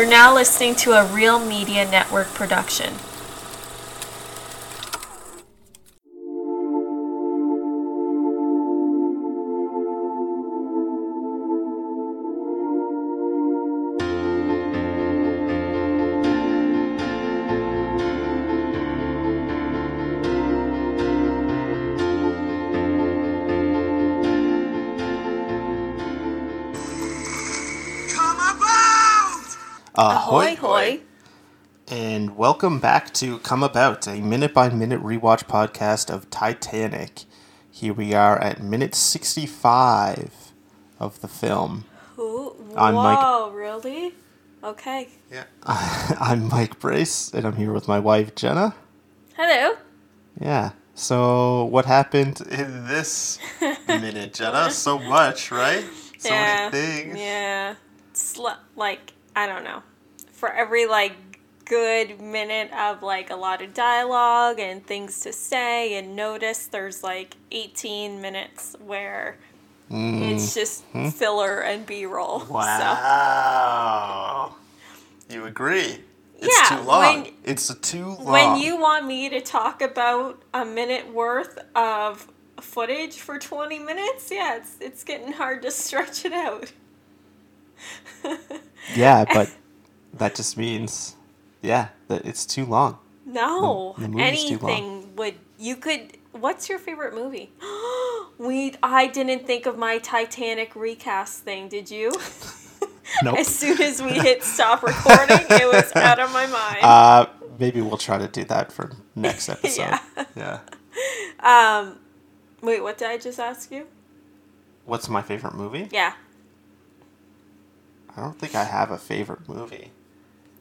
You're now listening to a Real Media Network production. Welcome back to Come About, a minute by minute rewatch podcast of Titanic. Here we are at minute 65 of the film. Ooh, I'm Mike. really? Okay. Yeah. I'm Mike Brace, and I'm here with my wife, Jena. Hello. Yeah. So, what happened in this minute, Jena? So much, right? So yeah. many things. Yeah. Like, I don't know. For every, like, good minute of, like, a lot of dialogue and things to say and notice, there's, like, 18 minutes where mm. it's just hmm? filler and B roll. So. Wow. You agree? It's Yeah, too long. when- it's too long. When you want me to talk about a minute worth of footage for 20 minutes, yeah, it's it's getting hard to stretch it out. Yeah, but that just means, yeah, that it's too long. No, The- the movie's too long. anything would you could. What's your favorite movie? we I didn't think of my Titanic recast thing. Did you? Nope. As soon as we hit stop recording, it was out of my mind. Uh, maybe we'll try to do that for next episode. Yeah. yeah. Wait, what did I just ask you? What's my favorite movie? Yeah. I don't think I have a favorite movie.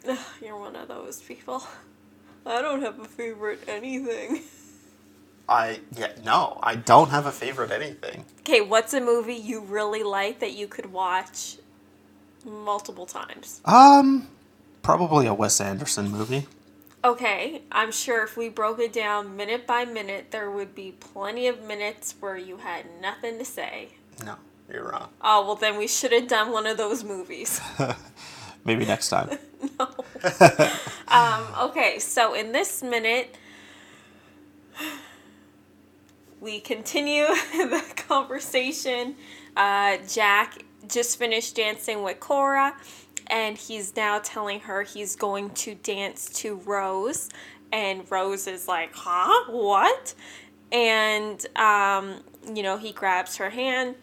You're one of those people. I don't have a favorite anything. I yeah no, I don't have a favorite anything. Okay, what's a movie you really like that you could watch multiple times? Um, probably a Wes Anderson movie. Okay, I'm sure if we broke it down minute by minute, there would be plenty of minutes where you had nothing to say. No, you're wrong. Oh, well, then we should have done one of those movies. Maybe next time. Um, okay, so in this minute, we continue the conversation. Uh, Jack just finished dancing with Cora, and he's now telling her he's going to dance to Rose. And Rose is like, huh? What? And, um, you know, he grabs her hand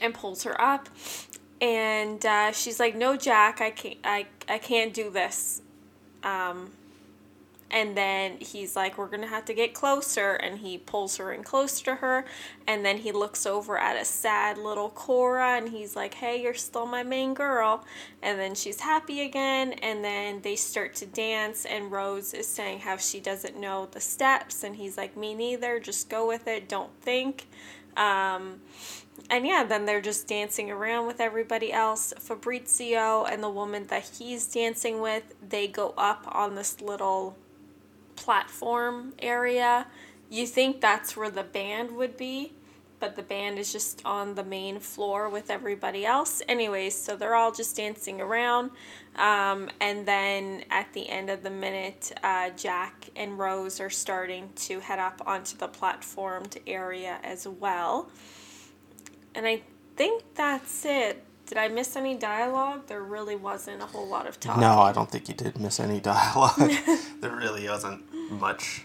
and pulls her up. And uh, she's like, "No, Jack, I can't. I, I can't do this." Um, and then he's like, "We're gonna have to get closer," and he pulls her in close to her. And then he looks over at a sad little Cora, and he's like, "Hey, you're still my main girl." And then she's happy again, and then they start to dance. And Rose is saying how she doesn't know the steps, and he's like, "Me neither. Just go with it. Don't think." Um, and yeah, then they're just dancing around with everybody else. Fabrizio and the woman that he's dancing with, they go up on this little platform area. You think that's where the band would be, but the band is just on the main floor with everybody else. Anyways, so they're all just dancing around. Um, and then at the end of the minute, uh, Jack and Rose are starting to head up onto the platformed area as well. And I think that's it. Did I miss any dialogue? There really wasn't a whole lot of talking. No, I don't think you did miss any dialogue. there really wasn't much.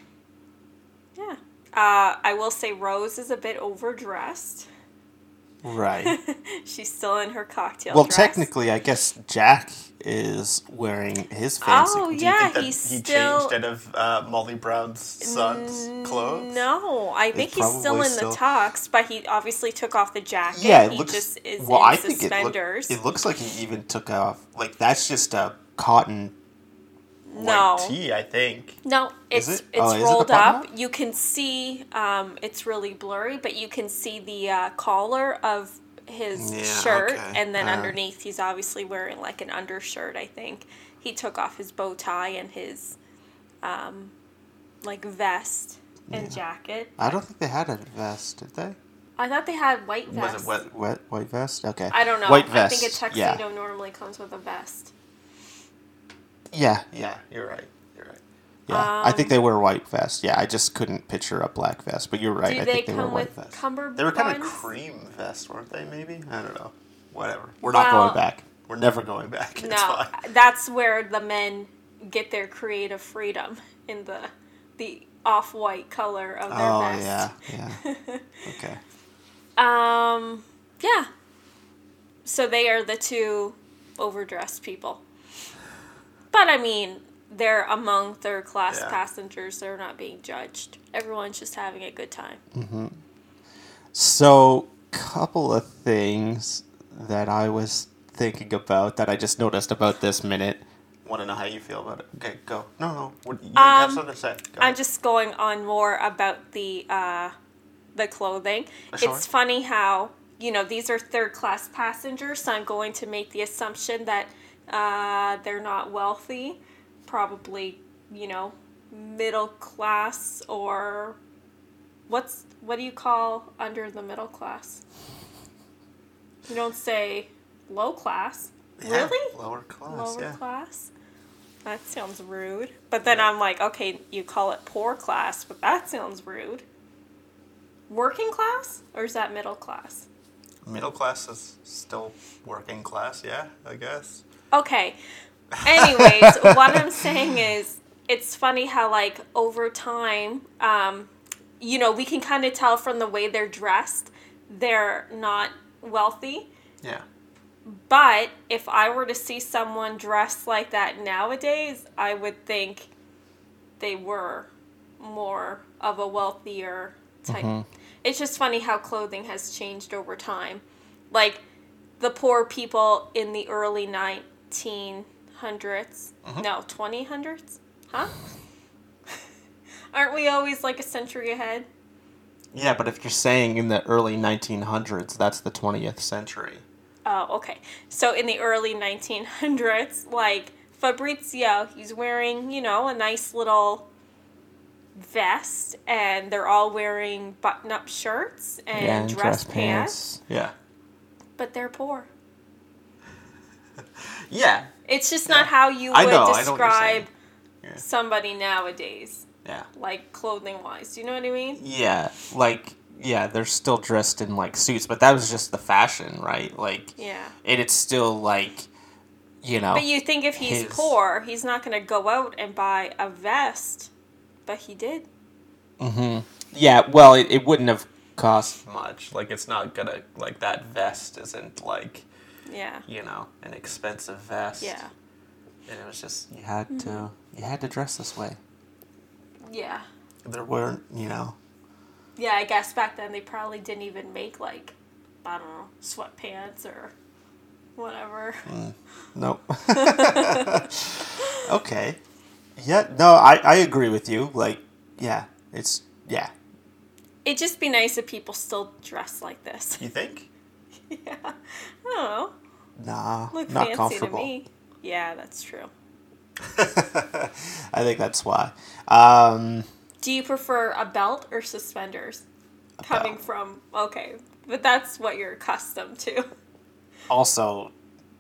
Yeah. Uh, I will say Rose is a bit overdressed. Right. She's still in her cocktail well, dress. technically, I guess Jack is wearing his fancy. Oh, Do you yeah, think that he's he still- changed out of uh, Molly Brown's son's clothes. No, I think he's still in still- the tux, but he obviously took off the jacket. Yeah, it he looks. just is well, in I think it, look, it looks like he even took off. Like that's just a cotton no, white tee, I think. no, it's it? it's Oh, is it rolled button-up? up. You can see, um, it's really blurry, but you can see the uh, collar of his Yeah, shirt, okay. and then Uh. underneath, he's obviously wearing like an undershirt. I think he took off his bow tie and his, um, like vest and jacket. I don't think they had a vest, did they? I thought they had white vests. Was it wet, wet, white vest? Okay. I don't know. White vest. I vest. think a tuxedo yeah. normally comes with a vest. Yeah, yeah, you're right. You're right. Yeah, I think they wear white vests. Yeah, I just couldn't picture a black vest, but you're right. Do I they think they wear come white with vests. cummerbunds? They were kind of cream vests, weren't they? Maybe I don't know. Whatever. We're not Well- going back. We're never going back. It's No, fine. that's where the men get their creative freedom in the the off white color of their Oh vest. yeah, yeah. Okay. Um, yeah. So they are the two overdressed people. But I mean, they're among third class Yeah. passengers. They're not being judged. Everyone's just having a good time. So, couple of things that I was thinking about that I just noticed about this minute. Want to know how you feel about it? Okay, go. No, no. What, you have Um, something to say. Go. I'm just going on more about the uh, the clothing. Sure. It's funny how you know these are third class passengers, so I'm going to make the assumption that uh, they're not wealthy, probably you know middle class or what's what do you call under the middle class? You don't say low class. Yeah, Really? Lower class. Lower yeah. class? That sounds rude. But then I'm like, okay, you call it poor class, but that sounds rude. Working class? Or is that middle class? Middle class is still working class. Yeah, I guess. Okay. Anyways, what I'm saying is, it's funny how, like, over time, um, you know, we can kind of tell from the way they're dressed, they're not wealthy. Yeah. But if I were to see someone dressed like that nowadays, I would think they were more of a wealthier type. It's just funny how clothing has changed over time. Like the poor people in the early 1900s, uh-huh. no, 2000s, huh? Aren't we always like a century ahead? Yeah, but if you're saying in the early 1900s, that's the 20th century. Oh, okay. So in the early 1900s, like Fabrizio, he's wearing, you know, a nice little vest, and they're all wearing button up shirts and, dress, pants, Yeah. but they're poor. Yeah. It's just not how you would know, I know what you're describe Yeah. somebody nowadays, Yeah. like clothing wise. Do you know what I mean? Yeah. Like, yeah, they're still dressed in like suits, but that was just the fashion, right? Like, Yeah. and it's still like, you know. But you think if he's his- poor, he's not going to go out and buy a vest, but he did. Mm-hmm. Yeah, well, it, it wouldn't have cost much. Like, it's not gonna, like, that vest isn't, like, Yeah. you know, an expensive vest. Yeah. And it was just, you had to, mm-hmm. you had to dress this way. Yeah. There weren't, you know. Yeah, I guess back then they probably didn't even make like I don't know, sweatpants or whatever. Mm. Nope. okay. Yeah, no, I, I agree with you. Like, yeah, it's, yeah. It'd just be nice if people still dress like this. You think? yeah. I don't know. Nah, Look not fancy comfortable. to me. Yeah, that's true. I think that's why. Um, Do you prefer a belt or suspenders? Coming belt. from okay, but that's what you're accustomed to. also,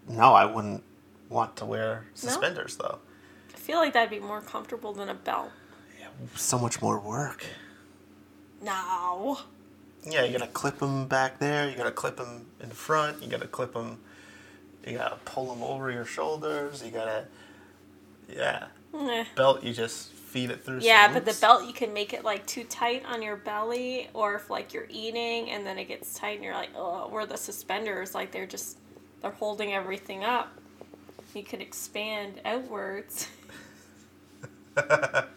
no, I wouldn't want to wear suspenders, though. I feel like that'd be more comfortable than a belt. So much more work. No. Yeah, you gotta clip them back there. You gotta clip them in front. You gotta clip them. You gotta pull them over your shoulders. You gotta, yeah. Belt, you just feed it through. Yeah, but the belt you can make it like too tight on your belly, or if like you're eating and then it gets tight and you're like, oh, where the suspenders like they're just they're holding everything up. You could expand outwards.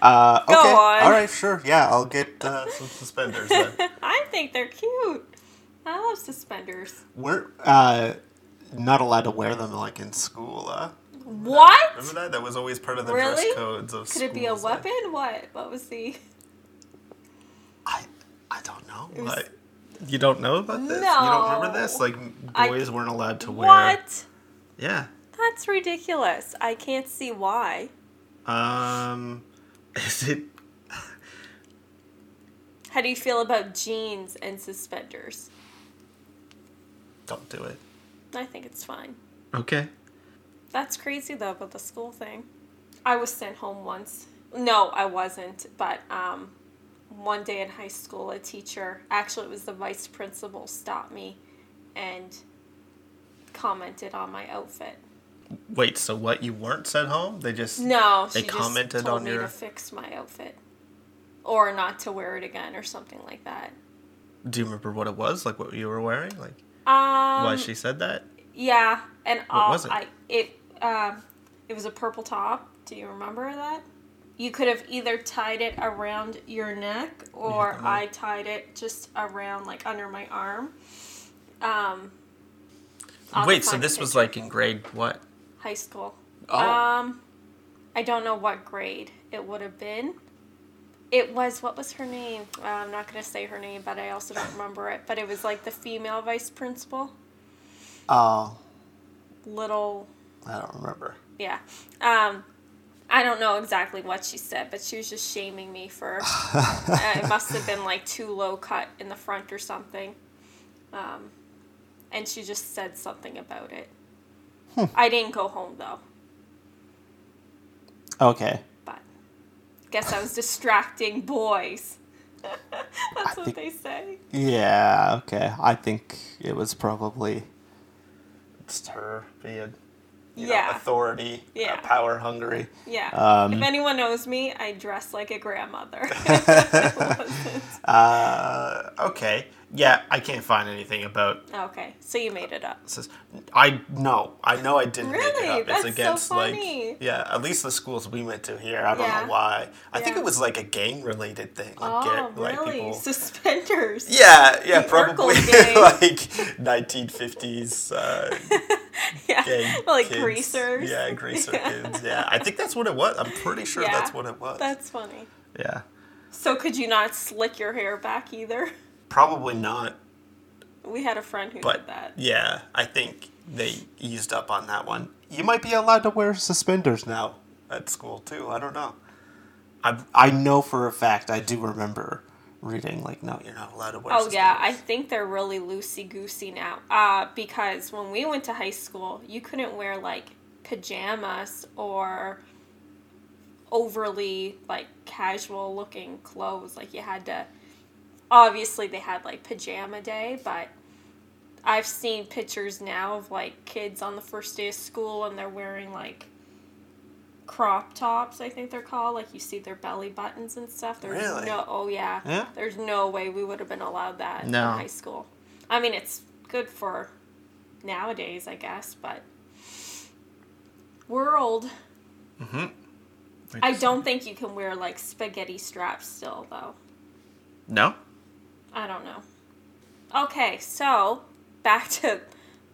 Uh, okay. Go on. All right, sure. Yeah, I'll get uh, some suspenders then. I think they're cute. I love suspenders. We're uh, not allowed to wear them like in school. Uh. What? Remember that? That was always part of the Really? dress codes of Could it be a schools, like- weapon? What? What was the? I I don't know. was- Like, you don't know about this? No. You don't remember this? Like I- boys weren't allowed to wear. What? Yeah. That's ridiculous. I can't see why. Um. Is it? How do you feel about jeans and suspenders? Don't do it. I think it's fine. Okay. That's crazy though about the school thing. I was sent home once. No, I wasn't. But um, one day in high school, a teacher, actually, it was the vice principal, stopped me and commented on my outfit. Wait, so what? You weren't sent home? They just No, They she commented on your- to fix my outfit, or not to wear it again, or something like that. Do you remember what it was? Like what you were wearing? Like Um, why she said that? Yeah, and all was it? I it um it was a purple top. Do you remember that? You could have either tied it around your neck or come on. I tied it just around like under my arm. Um I'll Wait, so this was like in grade what? High school. Oh. Um I don't know what grade it would have been. It was what was her name? Uh, I'm not going to say her name, but I also don't remember it. But it was like the female vice principal, Oh, little I don't remember. Yeah. Um, I don't know exactly what she said, but she was just shaming me for. uh, it must have been like too low cut in the front or something. Um, and she just said something about it. I didn't go home though, Okay. but guess I was distracting boys. That's what think- they say. Yeah, okay. I think it was probably just her being you know, Yeah. authority, uh, Yeah. power hungry. Yeah. Um, if anyone knows me, I dress like a grandmother. It. Uh, okay. Yeah, I can't find anything about okay, so you made it up. Says, I no, I know I didn't make Really? it up. That's it's so against funny. like yeah, at least the schools we went to here. I don't Yeah. know why. I think it was like a gang related thing. Like, Oh, get, like really? people. Suspenders. Yeah, yeah, The probably like 1950s uh, yeah. gang like kids. greasers. Yeah, greaser kids. Yeah, I think that's what it was. I'm pretty sure Yeah, that's what it was. That's funny. yeah, So could you not slick your hair back either? Probably not. We had a friend who But did that. yeah, I think they eased up on that one. You might be allowed to wear suspenders now at school too. I don't know. I I know for a fact. I do remember reading like, no, you're not allowed to wear. Oh yeah, I think they're really loosey goosey now. Uh, because when we went to high school, you couldn't wear like pajamas or overly like casual looking clothes. Like you had to. Obviously, they had like pajama day, but I've seen pictures now of like kids on the first day of school and they're wearing like crop tops. I think they're called. Like you see their belly buttons and stuff. There's Really? no. Oh yeah. Yeah? There's no way we would have been allowed that No. in high school. I mean, it's good for nowadays, I guess, but world. Mhm. I don't think you can wear like spaghetti straps still, though. No. I don't know. Okay, so back to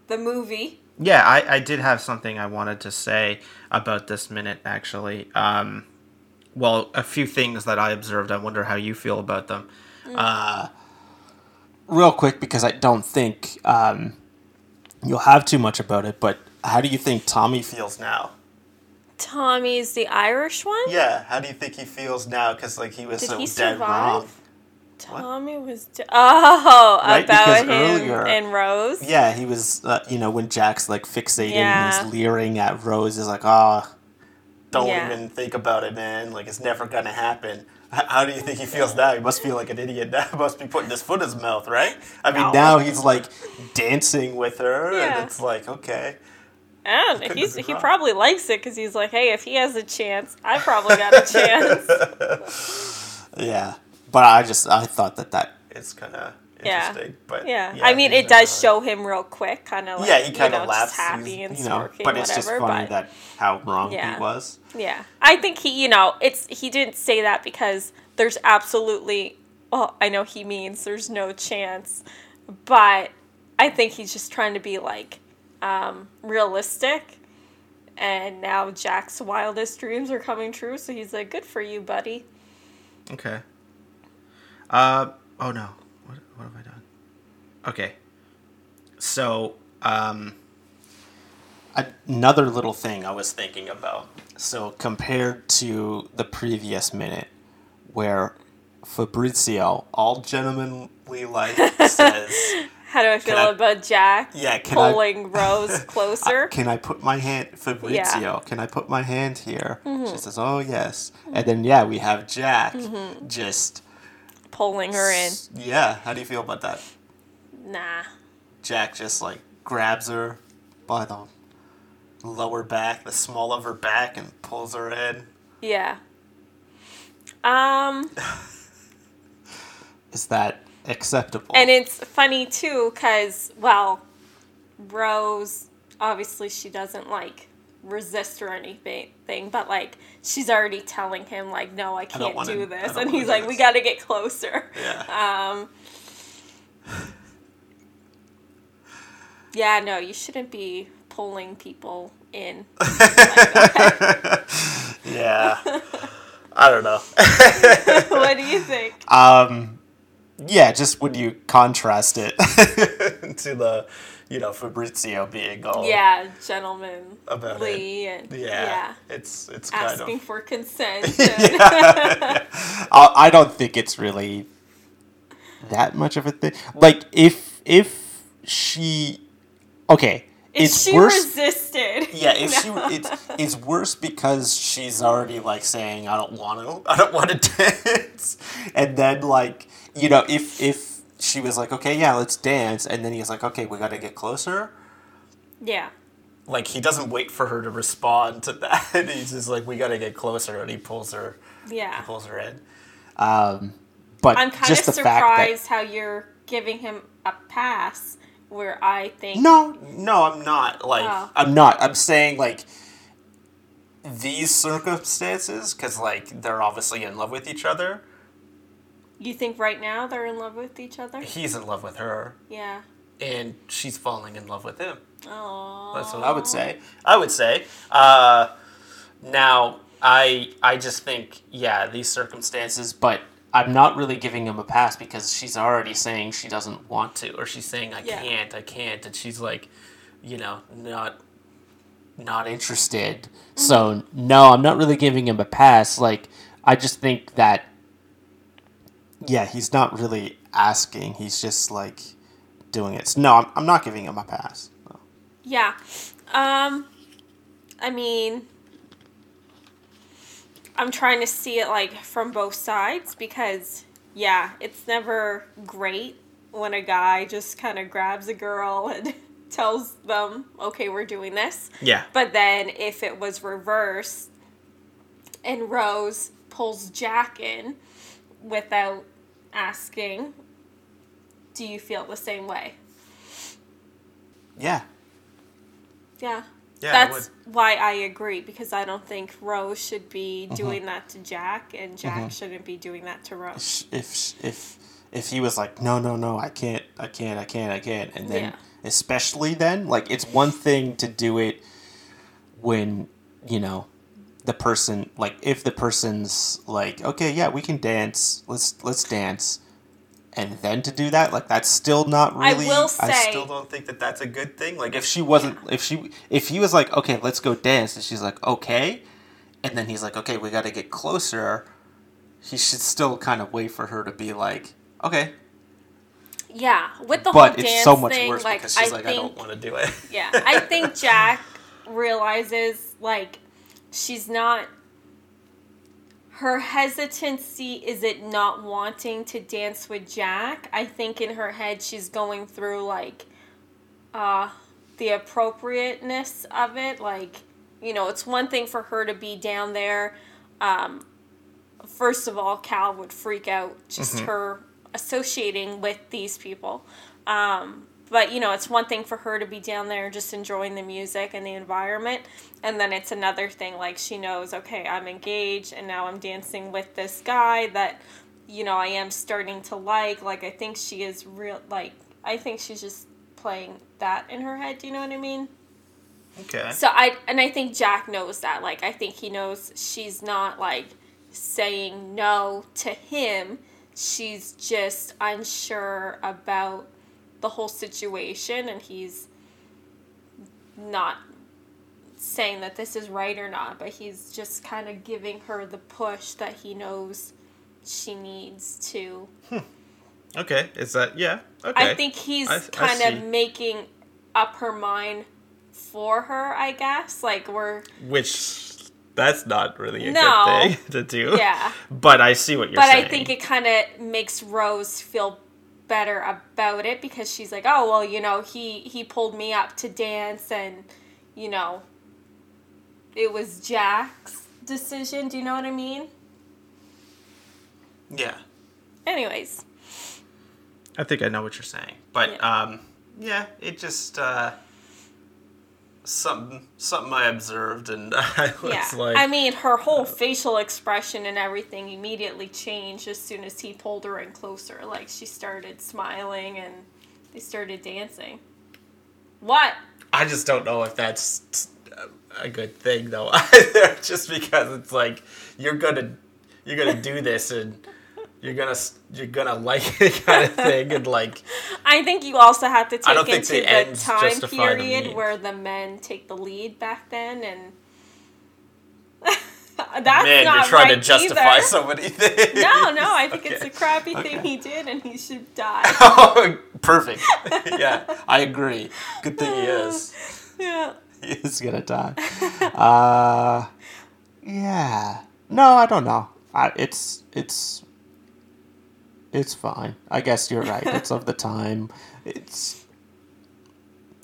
the movie. Yeah, I, I did have something I wanted to say about this minute, actually. Um, well, a few things that I observed. I wonder how you feel about them. Uh, real quick, because I don't think um, you'll have too much about it, but how do you think Tommy feels now? Tommy's the Irish one. Yeah, how do you think he feels now? Because, like, he was Did so he dead survive? wrong. Tommy was. De- oh, Right, about because him earlier- and Rose. Yeah, he was, uh, you know, when Jack's, like, fixating Yeah. and he's leering at Rose, he's like, ah, don't Yeah. even think about it, man. Like, it's never gonna happen. How do you think he feels now? He must feel like an idiot now. He must be putting his foot in his mouth, right? I mean, No. now he's, like, dancing with her, Yeah. and it's like, okay. And he's he wrong. probably likes it because he's like, hey, if he has a chance, I probably got a chance. Yeah. But I just, I thought that that is kind of Yeah. interesting. But Yeah. I mean, it does not- show him real quick, kind of like yeah, he kind you of know, laughs. just happy and you know, smirking, but it's just whatever. funny but that how wrong Yeah. he was. yeah, I think he, you know, it's he didn't say that because there's absolutely, well, I know he means there's no chance, but I think he's just trying to be like um, realistic. And now Jack's wildest dreams are coming true, so he's like, "Good for you, buddy." Okay. Uh oh no. What what have I done? Okay. So, um another little thing I was thinking about. So, compared to the previous minute where Fabrizio, all gentlemanly like, says, How do I feel I- about Jack Yeah, can I- pulling Rose closer? Can I put my hand, Fabrizio? Can I put my hand here? She says, "Oh yes." And then yeah, we have Jack just pulling her in. Yeah, how do you feel about that? Nah. Jack just like grabs her by the lower back, the small of her back, and pulls her in. Yeah. Um, Is that acceptable? and it's funny too, cause well, Rose obviously she doesn't like resist or anything, thing, but like she's already telling him like, no, I can't wanna- do I this, and he's like, this. we got to get closer. yeah. Um. Yeah, no, you shouldn't be pulling people in. yeah. I don't know. what do you think? Um, yeah, just when you contrast it to the, you know, Fabrizio being all Yeah, gentlemanly About it. and yeah, yeah, it's it's kind asking of for consent. and- I, I don't think it's really that much of a thing. Like if if she, okay, if it's she worse. resisted. yeah, if she it's it's worse because she's already like saying I don't want to I don't want to dance, and then like you know if if she was like okay yeah let's dance, and then he's like okay we got to get closer. Yeah, Like he doesn't wait for her to respond to that. He's just like we got to get closer, and he pulls her yeah. pulls her in. Um, but I'm kind just of the fact surprised how you're giving him a pass, where I think no, no, I'm not. Like Oh. I'm not. I'm saying like these circumstances because like they're obviously in love with each other. You think right now they're in love with each other. He's in love with her, Yeah. and she's falling in love with him. Oh. That's what I would say. I would say. Uh, now, I I just think yeah, these circumstances, but I'm not really giving him a pass because she's already saying she doesn't want to, or she's saying I Yeah. can't, I can't, and she's like, you know, not not interested. So no, I'm not really giving him a pass. Like I just think that yeah, he's not really asking. He's just like doing it. So, no, I'm, I'm not giving him a pass. No. Yeah. Um I mean I'm trying to see it like from both sides because yeah, it's never great when a guy just kind of grabs a girl and tells them, "Okay, we're doing this." Yeah. But then if it was reversed and Rose pulls Jack in without asking, do you feel the same way? Yeah. Yeah. Yeah, I That's why I agree because I don't think Rose should be mm-hmm. doing that to Jack and Jack mm-hmm. shouldn't be doing that to Rose. if if if he was like no no no i can't i can't i can't i can't and then Yeah. especially then like it's one thing to do it when you know the person like if the person's like okay yeah we can dance. Let's let's dance. And then to do that like that's still not I really will I still don't think that that's a good thing. Like if she wasn't if she if he was like okay let's go dance and she's like okay and then he's like okay we got to get closer he should still kind of wait for her to be like okay. Yeah, with the but whole it's dance so much thing, worse like because she's I like think i don't want to do it. Yeah, I think Jack realizes like she's not her hesitancy is it not wanting to dance with Jack. I think in her head she's going through like uh the appropriateness of it like you know, it's one thing for her to be down there um first of all, Cal would freak out just her associating with these people. Um, but you know, it's one thing for her to be down there just enjoying the music and the environment, and then it's another thing like she knows, okay, I'm engaged, and now I'm dancing with this guy that, you know, I am starting to like. Like I think she is real. Like I think she's just playing that in her head. Do you know what I mean? okay So I and I think Jack knows that. Like I think he knows she's not like saying no to him. She's just unsure about the whole situation and he's not saying that this is right or not, but he's just kind of giving her the push that he knows she needs to hmm. Okay, is that yeah? Okay. I think he's I- I kind see. of making up her mind for her, I guess. Like we're which that's not really a No. good thing to do. Yeah. But I see what you're but saying. But I think it kind of makes Rose feel better about it because she's like, "Oh, well, you know, he he pulled me up to dance and, you know, it was Jack's decision. Do you know what I mean?" Yeah. Anyways, I think I know what you're saying. But Yeah. um yeah, it just uh something something I observed and I was yeah. like I mean, her whole facial expression and everything immediately changed as soon as he pulled her in closer. Like she started smiling and they started dancing. What? I just don't know if that's a good thing though either just because it's like you're gonna you're gonna do this and you're gonna you're gonna like it kind of thing and like I think you also have to take into the the, time justify the period where the men take the lead back then, and that's man not you're trying right to justify either. so many things No, no, I think it's a Okay. crappy thing he did, and he should die. Oh, perfect. yeah, I agree. Good thing he is. yeah, He is gonna die. uh, yeah. No, I don't know. I, it's it's it's fine. I guess you're right. It's of the time. It's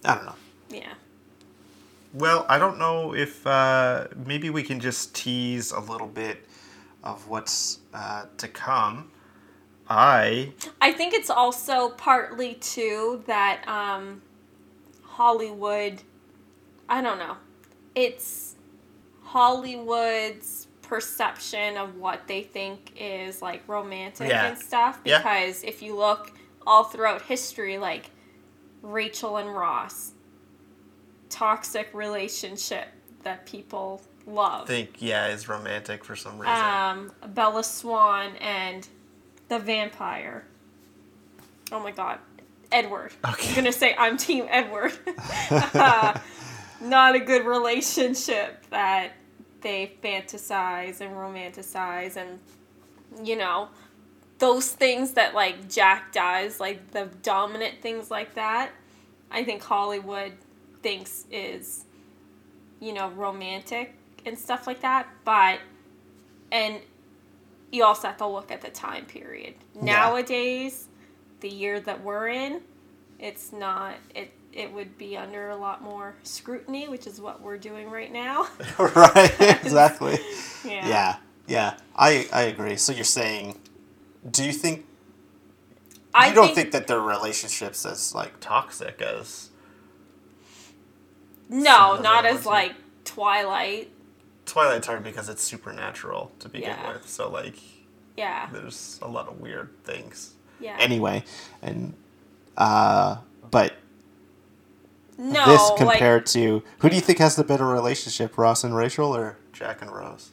I don't know. yeah. Well, I don't know if uh, maybe we can just tease a little bit of what's uh, to come. I I think it's also partly too that um, Hollywood. I don't know. It's Hollywood's perception of what they think is like romantic Yeah. and stuff. Yeah. Because if you look all throughout history, like Rachel and Ross, toxic relationship that people love. think yeah is romantic for some reason. um, Bella Swan and the vampire. Oh my god, Edward. Okay. I'm gonna say I'm Team Edward. Uh, Not a good relationship that they fantasize and romanticize, and you know those things that like Jack does, like the dominant things like that. I think Hollywood thinks is you know romantic and stuff like that, but and you also have to look at the time period. Nowadays, the year that we're in, it's not it it would be under a lot more scrutiny, which is what we're doing right now. right. Exactly. yeah. Yeah. Yeah. I I agree. So you're saying, do you think I you don't think, think that their relationships as like Toxic as no, not as like Twilight. Twilight's hard because it's supernatural to begin Yeah. with. So like Yeah. there's a lot of weird things. Yeah. anyway, and uh, but no, this like compared to who do you think has the better relationship, Ross and Rachel, or Jack and Rose.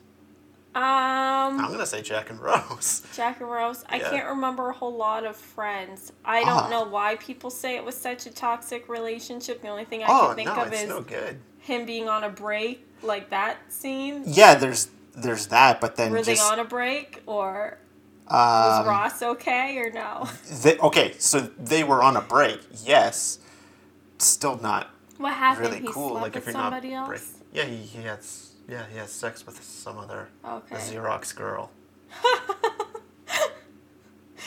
um I'm gonna say Jack and Rose. Jack and Rose. I Yeah. can't remember a whole lot of friends. I don't Ah. know why people say it was such a toxic relationship. The only thing I oh can think no, of is no good. him being on a break, like that scene. yeah, there's there's that, but then Were they on a break or was um, Ross okay or no? they, okay, so they were on a break. Yes, still not What happened? Really he cool. slept Like if you're not somebody else. break- Yeah, he, he has yeah he has sex with some other Okay. Xerox girl.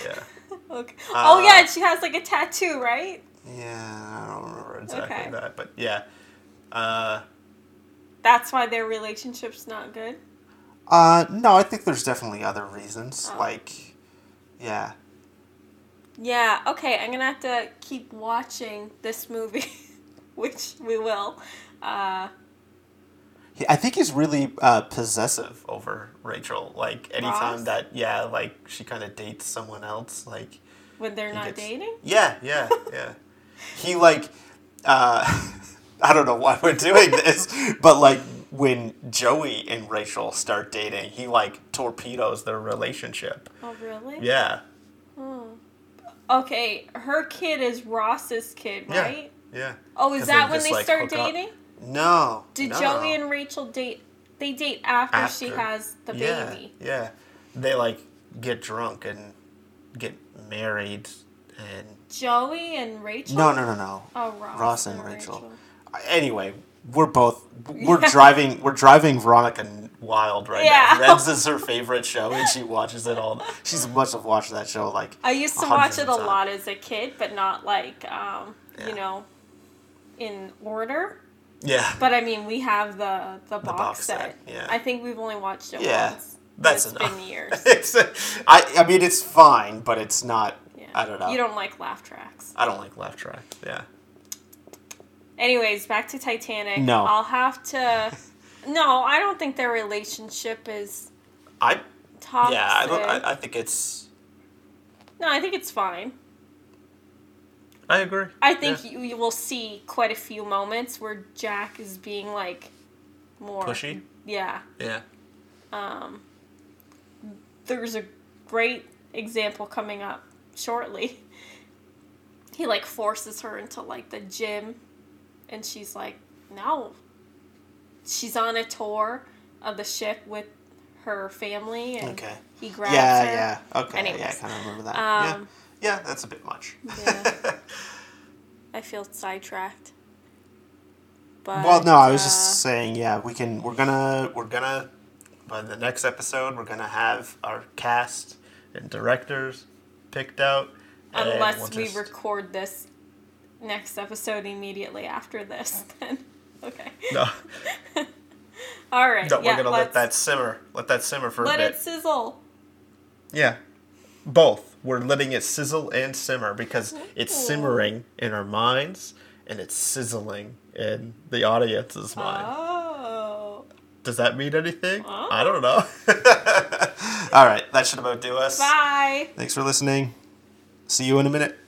Yeah. okay. Uh, oh yeah, and she has like a tattoo, right? Yeah, I don't remember exactly Okay. that, but yeah. Uh, That's why their relationship's not good. Uh, no, I think there's definitely other reasons. Oh. Like, yeah, Yeah. Okay, I'm gonna have to keep watching this movie, which we will. Uh, He- I think he's really uh, possessive. over Rachel, like anytime Ross? that yeah, like she kind of dates someone else, like when they're not gets- dating. Yeah, yeah, yeah. He like, uh, I don't know why we're doing this, but like when Joey and Rachel start dating, he like torpedoes their relationship. Oh really? Yeah, Okay, her kid is Ross's kid, right? yeah. yeah. Oh, is that they when they like, start hook up. dating? No. Did no. Joey and Rachel date? They date after, she has the yeah, baby. Yeah, they like get drunk and get married and Joey and Rachel. No, no, no, no. Oh, Ross, Ross and Rachel. Anyway, we're both we're Yeah. driving we're driving Veronica wild right Yeah. now. Friends is her favorite show, and she watches it all. She's must have watched that show like I used to watch it a times. lot as a kid, but not like um, Yeah. you know, in order. yeah. But I mean, we have the the box, box set. set, yeah. I think we've only watched it Yeah, once. that's it's enough. been years. it's. I I mean it's fine, but it's not. Yeah. I don't know. You don't like laugh tracks. I don't like laugh track. Yeah. Anyways, back to Titanic. No. I'll have to. No, I don't think their relationship is I toxic. yeah. I, don't, I I think it's. no, I think it's fine. I agree. I think Yeah. you, you will see quite a few moments where Jack is being like more pushy. Yeah. Yeah. Um, there's a great example coming up shortly. He like forces her into like the gym, and she's like, no. She's on a tour of the ship with her family, and Okay. he grabs Yeah, her. yeah. yeah, Okay. Anyways. Yeah, I kind of remember that. yeah. Um, Yeah, that's a bit much. Yeah. I feel sidetracked. But, well, no, I was uh, just saying. Yeah, we can. We're gonna. We're gonna. By the next episode, we're gonna have our cast and directors picked out. unless we'll we just- record this next episode immediately after this, then okay. No, All right. no, yeah, we're gonna let's that simmer. Let that simmer for let a bit. it sizzle. Yeah, both. We're letting it sizzle and simmer because it's simmering in our minds and it's sizzling in the audience's mind. Oh. Does that mean anything? I don't know. All right, that should about do us. Bye. Thanks for listening. See you in a minute.